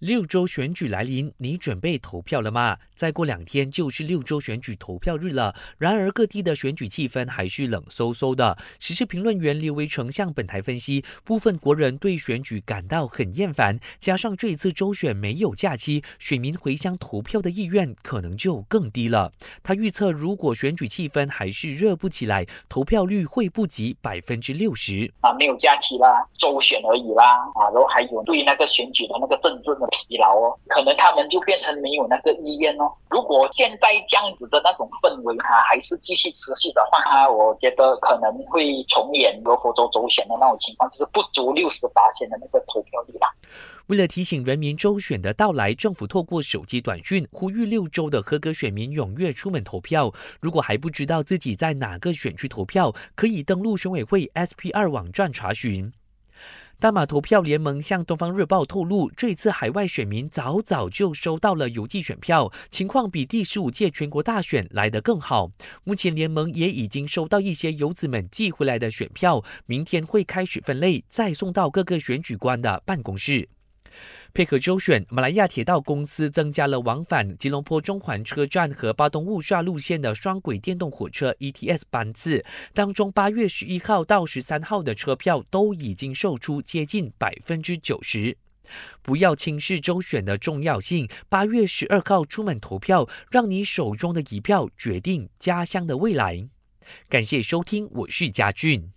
六州选举来临，你准备投票了吗？再过两天就是六州选举投票日了。然而各地的选举气氛还是冷飕飕的。时事评论员刘维成向本台分析，部分国人对选举感到很厌烦，加上这一次州选没有假期，选民回乡投票的意愿可能就更低了。他预测，如果选举气氛还是热不起来，投票率会不及百分之六十。啊，没有假期啦，州选而已啦，啊，然后还有对那个选举的那个政治的。疲劳哦，可能他们就变成没有那个意愿哦。如果现在这样子的那种氛围哈，还是继续持续的话，我觉得可能会重演罗佛州州选的那种情况，就是不足六十八千的那个投票率啦。为了提醒人民州选的到来，政府透过手机短讯呼吁六州的合格选民踊跃出门投票。如果还不知道自己在哪个选区投票，可以登录选委会 SP 二网站查询。大马投票联盟向《东方日报》透露，这次海外选民早早就收到了邮寄选票，情况比第十五届全国大选来得更好。目前联盟也已经收到一些游子们寄回来的选票，明天会开始分类，再送到各个选举官的办公室。配合周选，马来亚铁道公司增加了往返吉隆坡中环车站和巴东雾刷路线的双轨电动火车 ETS 班次，当中八月十一号到十三号的车票都已经售出接近百分之九十。不要轻视周选的重要性，八月十二号出门投票，让你手中的一票决定家乡的未来。感谢收听，我是嘉俊。